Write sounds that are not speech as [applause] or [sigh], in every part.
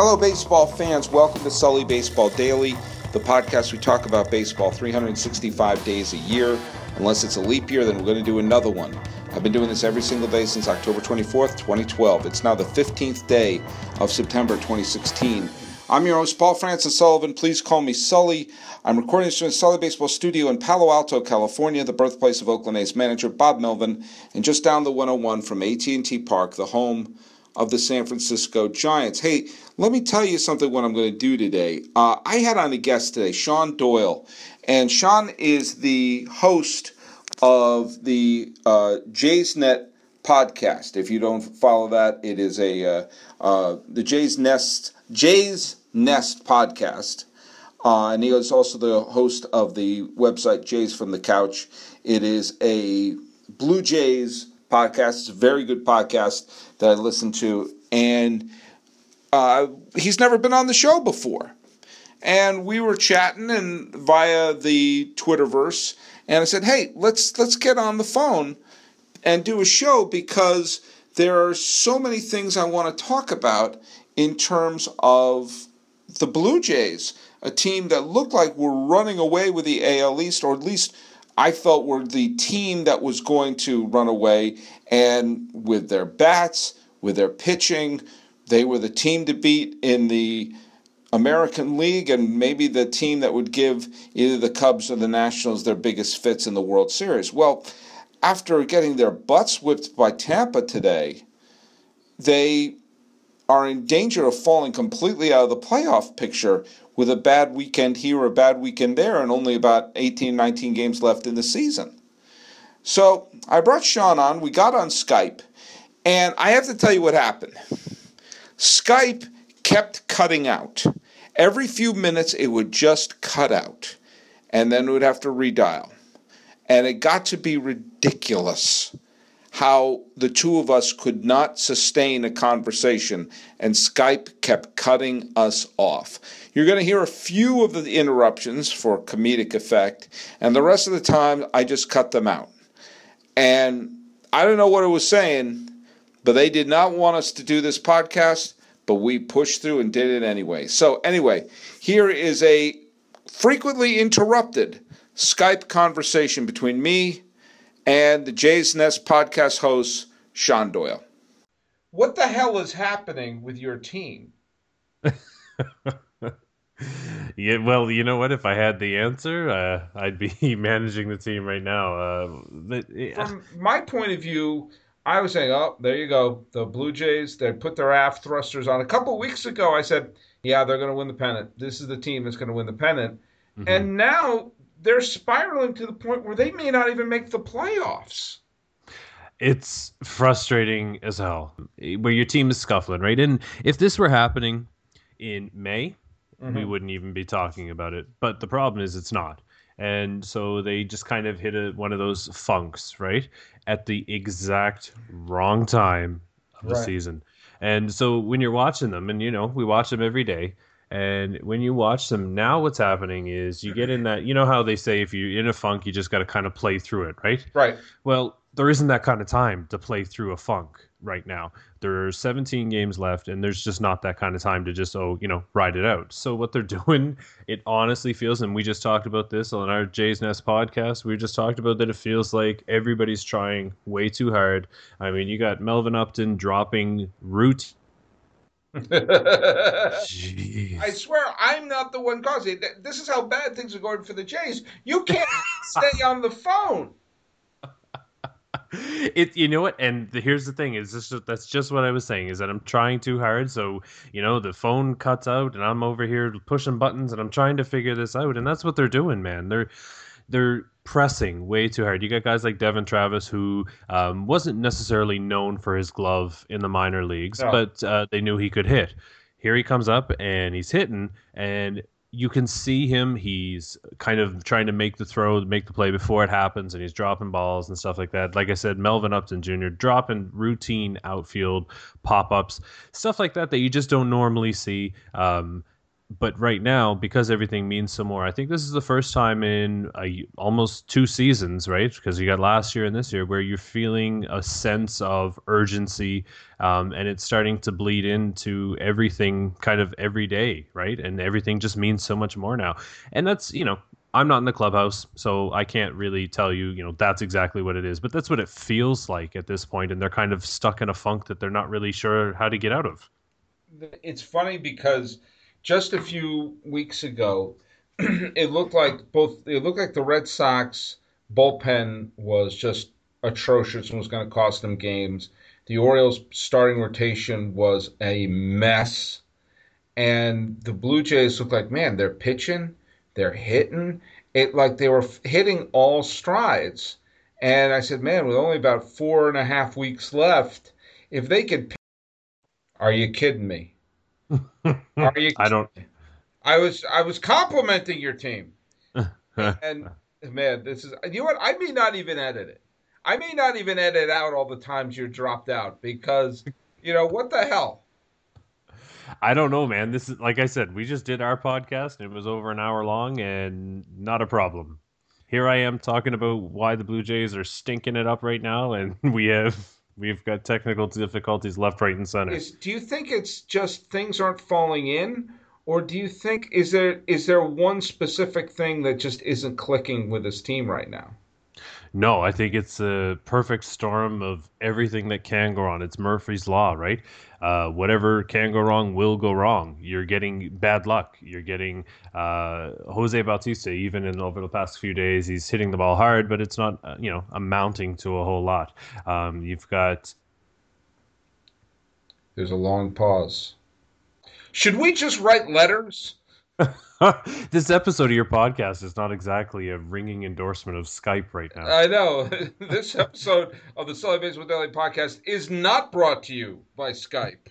Hello, baseball fans. Welcome to Sully Baseball Daily, the podcast we talk about baseball 365 days a year. Unless it's a leap year, then we're going to do another one. I've been doing this every single day since October 24th, 2012. It's now the 15th day of September 2016. I'm your host, Paul Francis Sullivan. Please call me Sully. I'm recording this from the Sully Baseball Studio in Palo Alto, California, the birthplace of Oakland A's manager Bob Melvin, and just down the 101 from AT&T Park, the home of the San Francisco Giants. Hey, let me tell you something. What I'm going to do today. Uh, I had on a guest today, Shaun Doyle, and Shaun is the host of the uh, Jays Nest podcast. If you don't follow that, it is a uh, uh, the Jays Nest Jays Nest podcast. Uh, and he is also the host of the website Jays from the Couch. It is a Blue Jays podcast. It's a very good podcast that I listen to. And uh, he's never been on the show before. And we were chatting and via the Twitterverse, and I said, "Hey, let's let's get on the phone and do a show because there are so many things I want to talk about in terms of the Blue Jays, a team that looked like we're running away with the AL East, or at least I felt were the team that was going to run away. And with their bats, with their pitching, they were the team to beat in the American League and maybe the team that would give either the Cubs or the Nationals their biggest fits in the World Series. Well, after getting their butts whipped by Tampa today, they are in danger of falling completely out of the playoff picture with a bad weekend here a bad weekend there and only about 18, 19 games left in the season. So I brought Shaun on. We got on Skype. And I have to tell you what happened. Skype kept cutting out. Every few minutes, it would just cut out. And then would have to redial. And it got to be ridiculous how the two of us could not sustain a conversation, and Skype kept cutting us off. You're going to hear a few of the interruptions for comedic effect, and the rest of the time, I just cut them out. And I don't know what it was saying, but they did not want us to do this podcast, but we pushed through and did it anyway. So, anyway, here is a frequently interrupted Skype conversation between me and the Jays Nest podcast host, Shaun Doyle. What the hell is happening with your team? [laughs] yeah, well, you know what? If I had the answer, uh, I'd be [laughs] managing the team right now. Uh, but, From my point of view, I was saying, oh, there you go. The Blue Jays, they put their aft thrusters on. A couple weeks ago, I said, yeah, they're going to win the pennant. This is the team that's going to win the pennant. Mm-hmm. And now they're spiraling to the point where they may not even make the playoffs. It's frustrating as hell. Where your team is scuffling, right? And if this were happening in May, mm-hmm. we wouldn't even be talking about it. But the problem is it's not. And so they just kind of hit a, one of those funks, right? At the exact wrong time of the right. season. And so when you're watching them, and you know, we watch them every day, and when you watch them now, what's happening is you get in that, you know how they say if you're in a funk, you just got to kind of play through it, right? Right. Well, there isn't that kind of time to play through a funk right now. There are 17 games left, and there's just not that kind of time to just, oh, you know, ride it out. So what they're [laughs] doing, it honestly feels, and we just talked about this on our Jays Nest podcast. We just talked about that it feels like everybody's trying way too hard. I mean, you got Melvin Upton dropping routine I swear I'm not the one causing it. This is how bad things are going for the Jays. You can't [laughs] stay on the phone. It you know what and the, here's the thing is this that's just what I was saying is that I'm trying too hard so you know the phone cuts out and I'm over here pushing buttons and I'm trying to figure this out and that's what they're doing man they're they're pressing way too hard. You got guys like Devon Travis, who um, wasn't necessarily known for his glove in the minor leagues, no. but uh, they knew he could hit. Here he comes up and he's hitting, and you can see him. He's kind of trying to make the throw, make the play before it happens, and he's dropping balls and stuff like that. Like I said, Melvin Upton Jr. dropping routine outfield pop ups, stuff like that that you just don't normally see. Um, but right now, because everything means so more, I think this is the first time in a, almost two seasons, right? Because you got last year and this year where you're feeling a sense of urgency, um, and it's starting to bleed into everything kind of every day, right? And everything just means so much more now. And that's, you know, I'm not in the clubhouse, so I can't really tell you, you know, that's exactly what it is. But that's what it feels like at this point, and they're kind of stuck in a funk that they're not really sure how to get out of. It's funny because just a few weeks ago, [clears throat] it looked like both it looked like the Red Sox bullpen was just atrocious and was going to cost them games. The Orioles starting rotation was a mess. And the Blue Jays looked like, man, they're pitching, they're hitting. It like they were hitting all strides. And I said, man, with only about four and a half weeks left, if they could, are you kidding me? Are you? I don't. I was I was complimenting your team, [laughs] and man, this is you know what? I may not even edit it. I may not even edit out all the times you're dropped out because you know what the hell. I don't know, man. This is like I said, we just did our podcast and it was over an hour long and not a problem. Here I am talking about why the Blue Jays are stinking it up right now, and [laughs] we have We've got technical difficulties left, right, and center. Is, do you think it's just things aren't falling in, or do you think is there is there one specific thing that just isn't clicking with this team right now? No, I think it's a perfect storm of everything that can go wrong. It's Murphy's Law, right? Uh, whatever can go wrong will go wrong. You're getting bad luck. You're getting uh, Jose Bautista, even in over the past few days, he's hitting the ball hard, but it's not, uh, you know, amounting to a whole lot. Um, you've got. There's a long pause. Should we just write letters? [laughs] this episode of your podcast is not exactly a ringing endorsement of Skype right now. I know. [laughs] this episode of the Sully Baseball Daily podcast is not brought to you by Skype.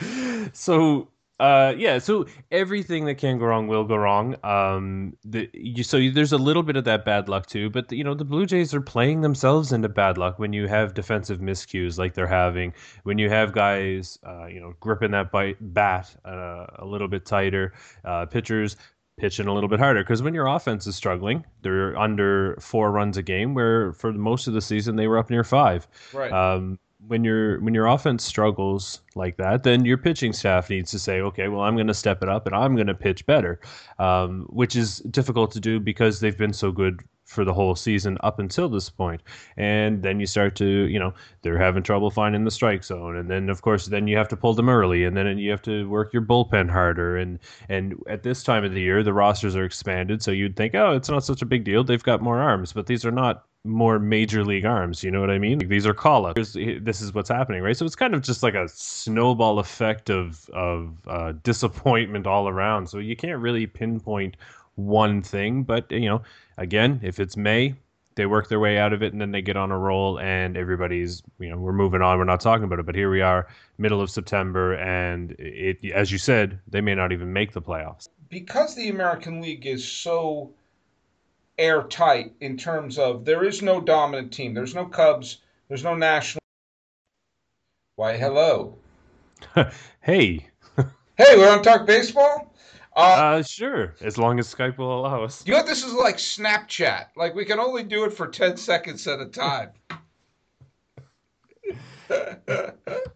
[laughs] so uh, yeah, so everything that can go wrong will go wrong. Um, the you, so there's a little bit of that bad luck too, but the, you know the Blue Jays are playing themselves into bad luck when you have defensive miscues like they're having, when you have guys, uh, you know, gripping that bite, bat uh, a little bit tighter, uh, pitchers pitching a little bit harder because when your offense is struggling, they're under four runs a game, where for most of the season they were up near five. Right. Um, when your when your offense struggles like that, then your pitching staff needs to say, okay, well, I'm going to step it up and I'm going to pitch better, um, which is difficult to do because they've been so good for the whole season up until this point. And then you start to, you know, they're having trouble finding the strike zone, and then of course, then you have to pull them early, and then you have to work your bullpen harder. And and at this time of the year, the rosters are expanded, so you'd think, oh, it's not such a big deal. They've got more arms, but these are not more major league arms. You know what I mean? Like these are call ups. This is what's happening, right? So it's kind of just like a snowball effect of of uh, disappointment all around. So you can't really pinpoint one thing, but you know, again, if it's May, they work their way out of it and then they get on a roll and everybody's you know we're moving on we're not talking about it but here we are middle of september and it as you said they may not even make the playoffs because the american league is so airtight in terms of there is no dominant team. There's no Cubs. There's no national. Why, hello. [laughs] hey. [laughs] hey, we want to talk baseball? Uh, uh, sure, as long as Skype will allow us. You know, this is like Snapchat. Like, we can only do it for 10 seconds at a time. [laughs]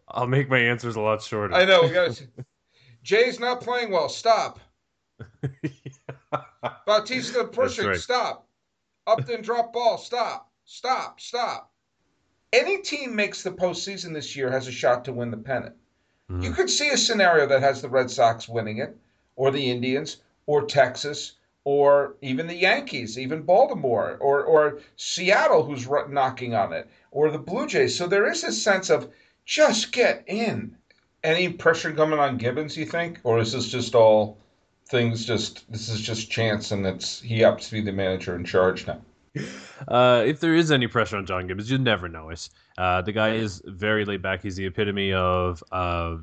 I'll make my answers a lot shorter. I know. We gotta... Jay's not playing well. Stop. Bautista pushing, right. stop. Upton drop ball, stop, stop, stop. Any team makes the postseason this year has a shot to win the pennant. Mm-hmm. You could see a scenario that has the Red Sox winning it, or the Indians, or Texas, or even the Yankees, even Baltimore, or or Seattle, who's knocking on it, or the Blue Jays. So there is a sense of just get in. Any pressure coming on Gibbons, you think, or is this just all things just this is just chance and it's he happens to be the manager in charge now. Uh, if there is any pressure on John Gibbons, you never know it. Uh, the guy is very laid back. He's the epitome of uh,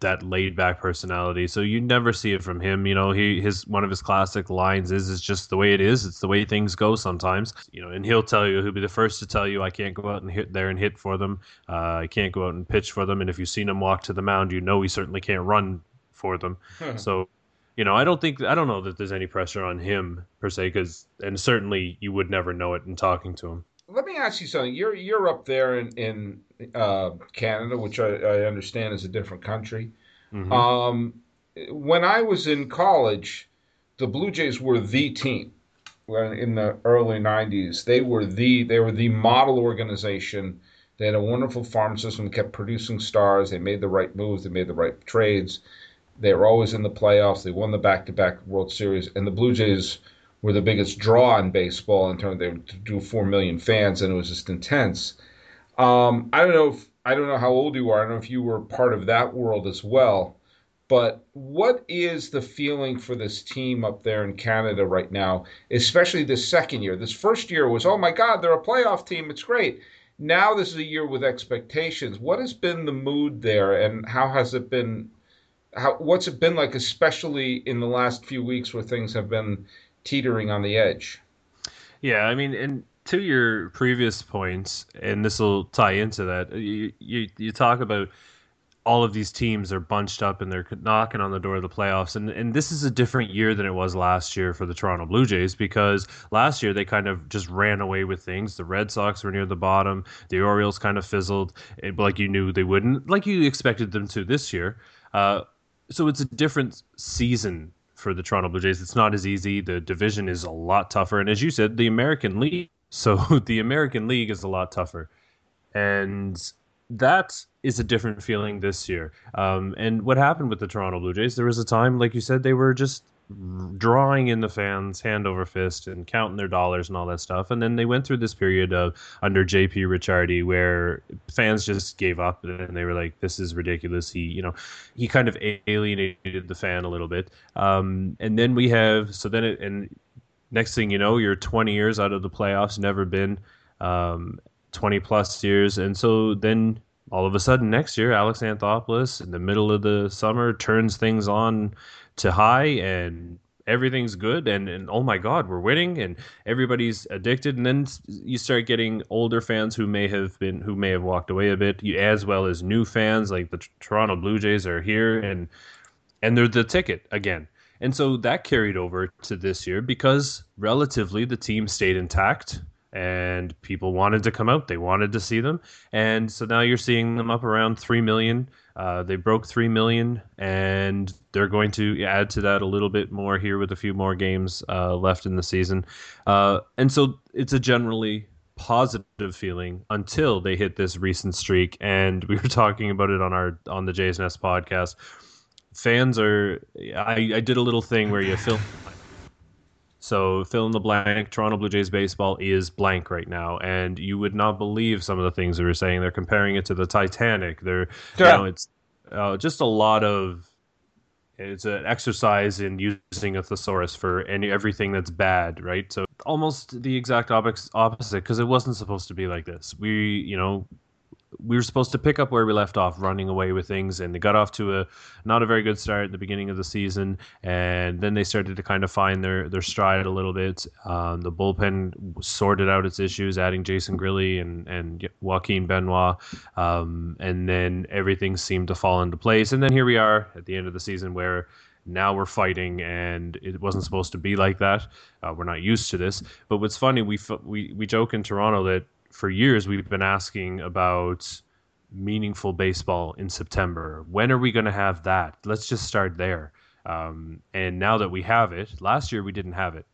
that laid back personality. So you never see it from him. You know, he his one of his classic lines is "It's just the way it is. It's the way things go sometimes." You know, and he'll tell you he'll be the first to tell you, "I can't go out and hit there and hit for them. Uh, I can't go out and pitch for them." And if you've seen him walk to the mound, you know he certainly can't run for them. so, you know, I don't think I don't know that there's any pressure on him per se, because and certainly you would never know it in talking to him. Let me ask you something. You're you're up there in in uh, Canada, which I, I, understand is a different country. Mm-hmm. Um, when I was in college, the Blue Jays were the team. In the early '90s, they were the they were the model organization. They had a wonderful farm system, kept producing stars. They made the right moves. They made the right trades. They were always in the playoffs. They won the back-to-back World Series, and the Blue Jays were the biggest draw in baseball in terms of they do four million fans, and it was just intense. Um, I don't know if I don't know how old you are. I don't know if you were part of that world as well. But what is the feeling for this team up there in Canada right now, especially this second year? This first year was, oh my God, they're a playoff team. It's great. Now this is a year with expectations. What has been the mood there, and how has it been? How what's it been like, especially in the last few weeks where things have been teetering on the edge? Yeah, I mean, and to your previous points, and this will tie into that. You, you you talk about all of these teams are bunched up and they're knocking on the door of the playoffs, and and this is a different year than it was last year for the Toronto Blue Jays because last year they kind of just ran away with things. The Red Sox were near the bottom. The Orioles kind of fizzled, like you knew they wouldn't, like you expected them to this year. Uh, so it's a different season for the Toronto Blue Jays. It's not as easy. The division is a lot tougher, and as you said, the American League [laughs] so the American League is a lot tougher. And that is a different feeling this year. Um, and what happened with the Toronto Blue Jays, there was a time, like you said, they were just drawing in the fans hand over fist and counting their dollars and all that stuff. And then they went through this period of under JP Ricciardi where fans just gave up and they were like, "This is ridiculous." He, you know, he kind of alienated the fan a little bit. Um, and then we have so then it and next thing you know, you're 20 years out of the playoffs, never been um, 20 plus years, and so then all of a sudden next year, Alex Anthopoulos in the middle of the summer turns things on to high and everything's good and, and oh my god we're winning and everybody's addicted and then you start getting older fans who may have been who may have walked away a bit you as well as new fans like the toronto blue jays are here and and they're the ticket again and so that carried over to this year because relatively the team stayed intact and people wanted to come out. They wanted to see them. And so now you're seeing them up around 3 million. Uh, they broke 3 million and they're going to add to that a little bit more here with a few more games uh, left in the season. Uh, and so it's a generally positive feeling until they hit this recent streak. And we were [laughs] talking about it on our on the Jays Nest podcast fans are. I, I did a little thing where you fill. [laughs] So fill in the blank. Toronto Blue Jays baseball is blank right now, and you would not believe some of the things they were saying. They're comparing it to the Titanic. They're, you know, it's uh, just a lot of. It's an exercise in using a thesaurus for any everything that's bad, right? So almost the exact opposite because it wasn't supposed to be like this. We, you know, we were supposed to pick up where we left off, running away with things, and they got off to a not a very good start at the beginning of the season, and then they started to kind of find their their stride a little bit. Um, the bullpen sorted out its issues, adding Jason Grilli and and Joaquin Benoit, um, and then everything seemed to fall into place. And then here we are at the end of the season where now we're fighting and it wasn't supposed to be like that uh, we're not used to this but what's funny we we we joke in toronto that for years we've been asking about meaningful baseball in September. When are we going to have that? Let's just start there. Um, and now that we have it, last year we didn't have it.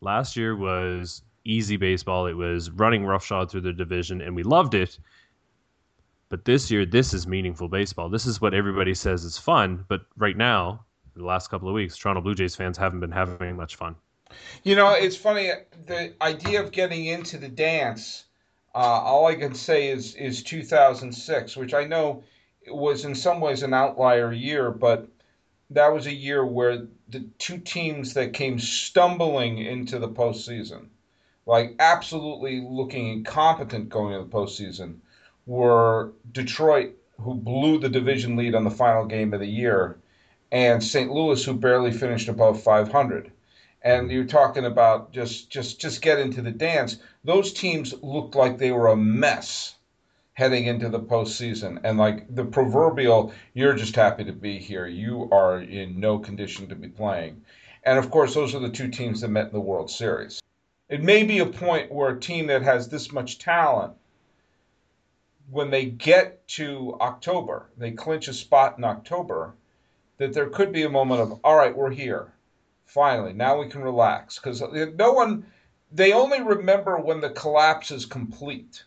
Last year was easy baseball. It was running roughshod through the division, and we loved it. But this year, this is meaningful baseball. This is what everybody says is fun. But right now, the last couple of weeks, Toronto Blue Jays fans haven't been having much fun. You know, it's funny. The idea of getting into the dance uh, all I can say is is 2006, which I know was in some ways an outlier year, but that was a year where the two teams that came stumbling into the postseason, like absolutely looking incompetent going into the postseason, were Detroit, who blew the division lead on the final game of the year, and St. Louis, who barely finished above 500 and you're talking about just just just get into the dance. Those teams looked like they were a mess heading into the postseason. And like the proverbial, you're just happy to be here. You are in no condition to be playing. And of course, those are the two teams that met in the World Series. It may be a point where a team that has this much talent, when they get to October, they clinch a spot in October, that there could be a moment of, all right, we're here. Finally, now we can relax. Because uh, no one, they only remember when the collapse is complete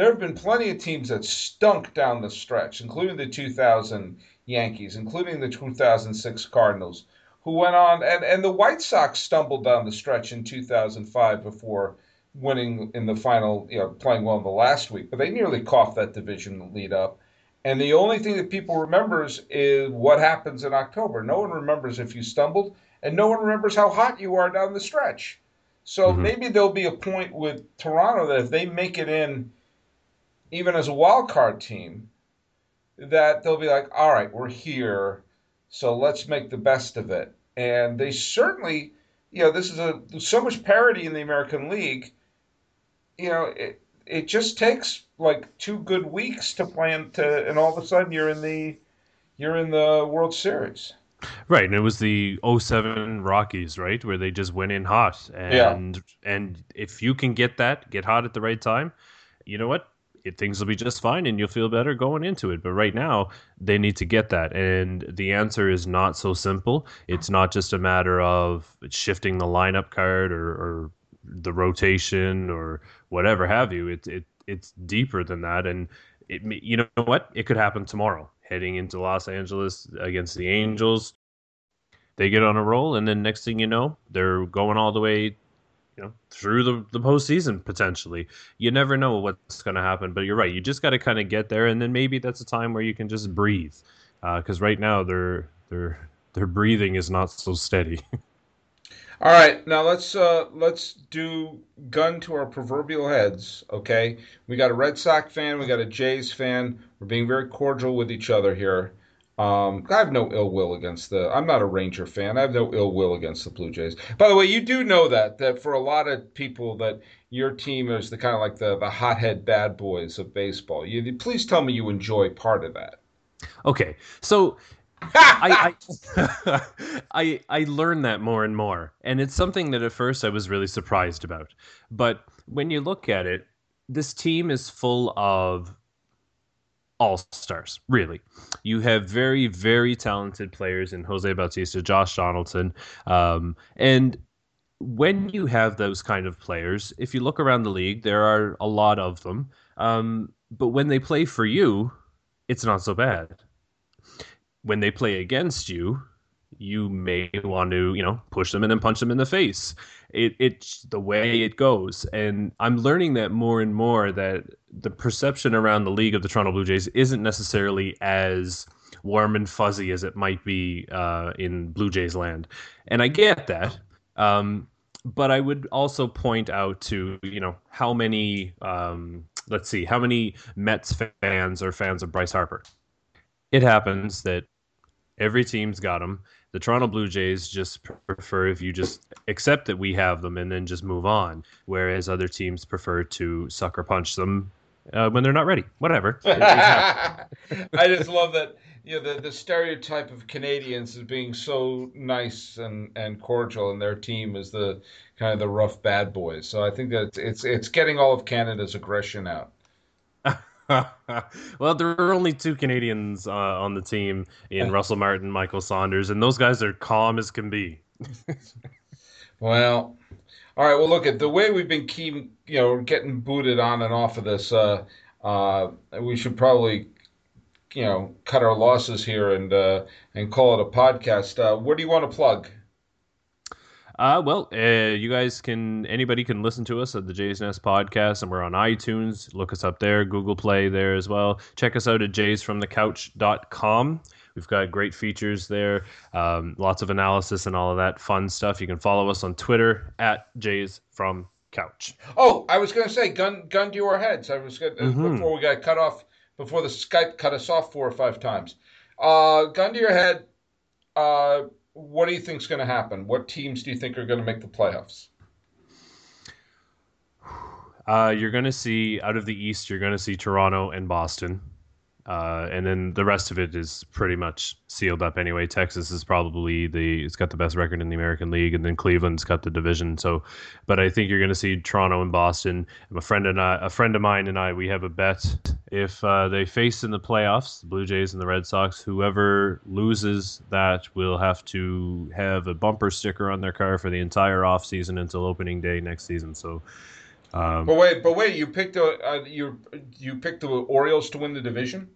there have been plenty of teams that stunk down the stretch, including the 2000 Yankees, including the 2006 Cardinals, who went on, and, and the White Sox stumbled down the stretch in 2005 before winning in the final, you know, playing well in the last week, but they nearly coughed that division lead up. And the only thing that people remembers is what happens in October. No one remembers if you stumbled, and no one remembers how hot you are down the stretch. So mm-hmm. maybe there'll be a point with Toronto that if they make it in even as a wild card team, that they'll be like, all right, we're here, so let's make the best of it. And they certainly, you know, this is a so much parity in the American League. You know, it it just takes like two good weeks to plan to, and all of a sudden you're in the you're in the World Series. Right, and it was the 07 Rockies, right, where they just went in hot, and yeah. and if you can get that, get hot at the right time, you know what? it, things will be just fine and you'll feel better going into it. But right now, they need to get that. And the answer is not so simple. It's not just a matter of shifting the lineup card or, or the rotation or whatever have you. It, it, it's deeper than that. And it, you know what? It could happen tomorrow heading into Los Angeles against the Angels. They get on a roll, and then next thing you know, they're going all the way you know through the the postseason potentially. You never know what's going to happen, but you're right. You just got to kind of get there, and then maybe that's a time where you can just breathe, because uh, right now their their their breathing is not so steady. [laughs] All right, now let's uh, let's do gun to our proverbial heads. Okay, we got a Red Sox fan, we got a Jays fan. We're being very cordial with each other here. Um, I have no ill will against the. I'm not a Ranger fan. I have no ill will against the Blue Jays. By the way, you do know that that for a lot of people that your team is the kind of like the the hothead bad boys of baseball. You please tell me you enjoy part of that. Okay, so I, I, [laughs] [laughs] I I learned that more and more, and it's something that at first I was really surprised about. But when you look at it, this team is full of all stars, really. You have very, very talented players in Jose Bautista, Josh Donaldson. Um, and when you have those kind of players, if you look around the league, there are a lot of them. Um, but when they play for you, it's not so bad. When they play against you, you may want to, you know, push them and then punch them in the face. It, it's the way it goes. And I'm learning that more and more that the perception around the league of the Toronto Blue Jays isn't necessarily as warm and fuzzy as it might be uh, in Blue Jays land. And I get that. Um, but I would also point out to, you know, how many, um, let's see, how many Mets fans are fans of Bryce Harper? It happens that every team's got them. the Toronto Blue Jays just prefer if you just accept that we have them and then just move on, whereas other teams prefer to sucker punch them uh, when they're not ready. Whatever. [laughs] I just love that. You know, the, the stereotype of Canadians as being so nice and, and cordial, and their team is the kind of the rough bad boys. So I think that it's it's getting all of Canada's aggression out. [laughs] well, there are only two Canadians uh, on the team in [laughs] Russell Martin, Michael Saunders, and those guys are calm as can be. [laughs] well, all right. Well, look at the way we've been keep, you know, getting booted on and off of this. Uh, uh, we should probably, you know, cut our losses here and uh, and call it a podcast. Uh, what do you want to plug? Uh, well, uh, you guys can anybody can listen to us at the Jays Nest podcast, and we're on iTunes. Look us up there, Google Play there as well. Check us out at jaysfromthecouch.com. We've got great features there, um, lots of analysis and all of that fun stuff. You can follow us on Twitter at Jays from Couch. Oh, I was going to say gun gun to your heads. I was gonna, mm-hmm. before we got cut off before the Skype cut us off four or five times. Uh, gun to your head. Uh, what do you think is going to happen? What teams do you think are going to make the playoffs? Uh, you're going to see out of the East, you're going to see Toronto and Boston. Uh, and then the rest of it is pretty much sealed up anyway. Texas is probably the it's got the best record in the American League, and then Cleveland's got the division. So, but I think you're going to see Toronto and Boston. A friend and I, a friend of mine and I, we have a bet if uh, they face in the playoffs, the Blue Jays and the Red Sox. Whoever loses that will have to have a bumper sticker on their car for the entire off season until opening day next season. So. Um, but wait, but wait! You picked the uh, you you picked the Orioles to win the division.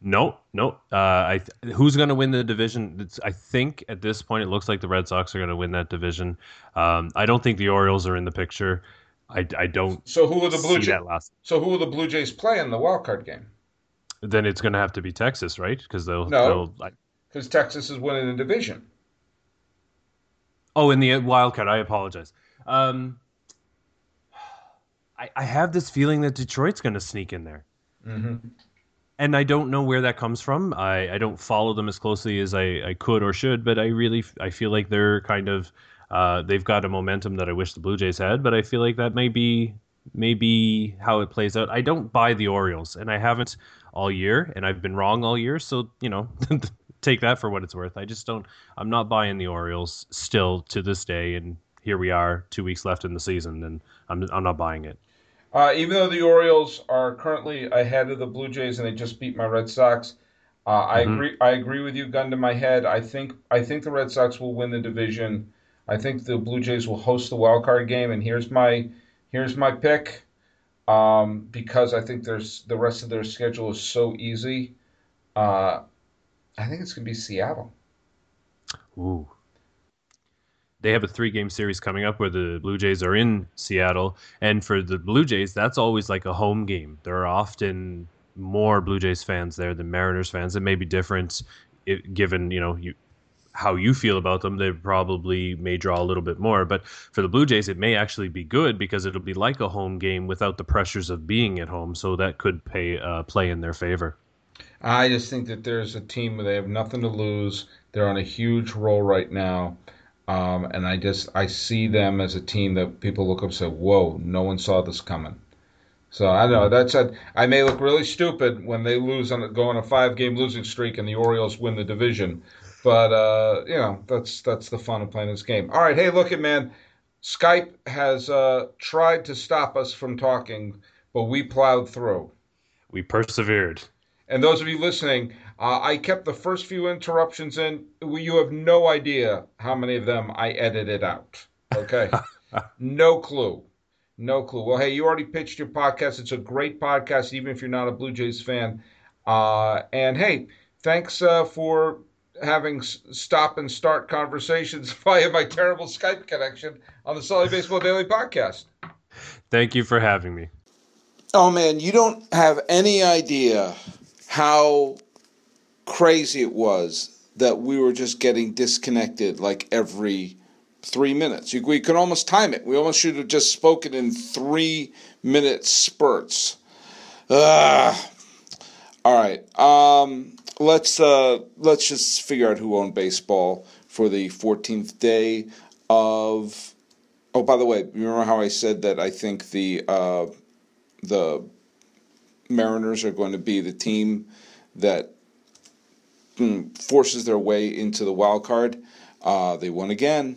No, no. Uh, I th- who's going to win the division? It's, I think at this point it looks like the Red Sox are going to win that division. Um, I don't think the Orioles are in the picture. I, I don't. So who will the Blue Jays? So who will the Blue Jays play in the wild card game? Then it's going to have to be Texas, right? Because they'll no, because Texas is winning the division. Oh, in the wild card. I apologize. Um, I, I have this feeling that Detroit's going to sneak in there. Mm-hmm. And I don't know where that comes from. I, I don't follow them as closely as I, I could or should, but I really I feel like they're kind of uh, they've got a momentum that I wish the Blue Jays had, but I feel like that may be maybe how it plays out. I don't buy the Orioles, and I haven't all year, and I've been wrong all year. So you know, [laughs] take that for what it's worth. I just don't. I'm not buying the Orioles still to this day, and here we are, two weeks left in the season, and I'm I'm not buying it. Uh, even though the Orioles are currently ahead of the Blue Jays and they just beat my Red Sox, uh, I mm-hmm. agree. I agree with you. Gun to my head. I think I think the Red Sox will win the division. I think the Blue Jays will host the wild card game. And here's my here's my pick. Um, because I think there's the rest of their schedule is so easy. Uh, I think it's gonna be Seattle. Ooh they have a three game series coming up where the Blue Jays are in Seattle. And for the Blue Jays, that's always like a home game. There are often more Blue Jays fans there than Mariners fans. It may be different it, given, you know, you, how you feel about them. They probably may draw a little bit more. But for the Blue Jays, it may actually be good because it'll be like a home game without the pressures of being at home. So that could pay uh, play in their favor. I just think that there's a team where they have nothing to lose. They're on a huge roll right now. Um, and I just I see them as a team that people look up and say, "Whoa, no one saw this coming." So I don't know. That's a, I may look really stupid when they lose on go on a five game losing streak and the Orioles win the division, but uh, you know that's that's the fun of playing this game. All right, hey, look at man, Skype has uh, tried to stop us from talking, but we plowed through. We persevered. And those of you listening, uh, I kept the first few interruptions in. You have no idea how many of them I edited out. Okay. [laughs] no clue. No clue. Well, hey, you already pitched your podcast. It's a great podcast, even if you're not a Blue Jays fan. Uh, and hey, thanks uh, for having stop and start conversations [laughs] via my terrible Skype connection on the Sully Baseball Daily podcast. Thank you for having me. Oh, man, you don't have any idea how crazy it was that we were just getting disconnected like every three minutes. We could almost time it. We almost should have just spoken in three minute spurts. Uh, all right. Um, let's uh, let's just figure out who owned baseball for the 14th day of. Oh, by the way, remember how I said that I think the uh, the Mariners are going to be the team that forces their way into the wild card. Uh, they won again.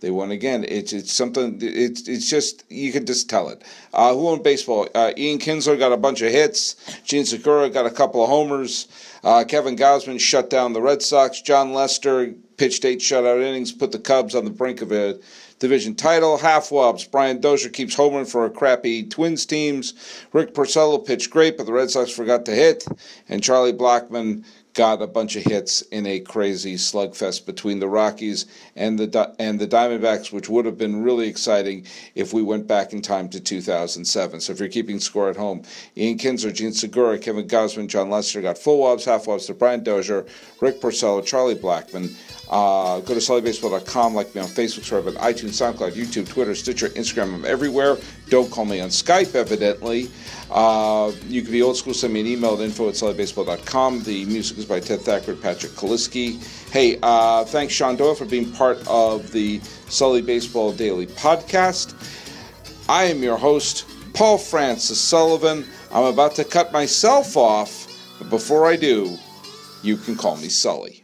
They won again. It's it's something. It's it's just you can just tell it. Uh, who won baseball? Uh, Ian Kinsler got a bunch of hits. Jean Segura got a couple of homers. Uh, Kevin Gausman shut down the Red Sox. Jon Lester pitched eight shutout innings, put the Cubs on the brink of a division title. Half wobs. Brian Dozier keeps homering for a crappy Twins teams. Rick Porcello pitched great, but the Red Sox forgot to hit. And Charlie Blackmon got a bunch of hits in a crazy slugfest between the Rockies and the and the Diamondbacks, which would have been really exciting if we went back in time to 2007. So if you're keeping score at home, Ian Kinsler, Jean Segura, Kevin Gausman, Jon Lester got full wobs, half wobs to Brian Dozier, Rick Porcello, Charlie Blackmon. Uh, go to sullybaseball.com, like me on Facebook, on iTunes, SoundCloud, YouTube, Twitter, Stitcher, Instagram. I'm everywhere. Don't call me on Skype, evidently. Uh, you can be old school, send me an email at info at sullybaseball.com. The music is by Ted Thacker Patrick Kaliski. Hey, uh, thanks, Shaun Doyle, for being part of the Sully Baseball Daily podcast. I am your host, Paul Francis Sullivan. I'm about to cut myself off, but before I do, you can call me Sully.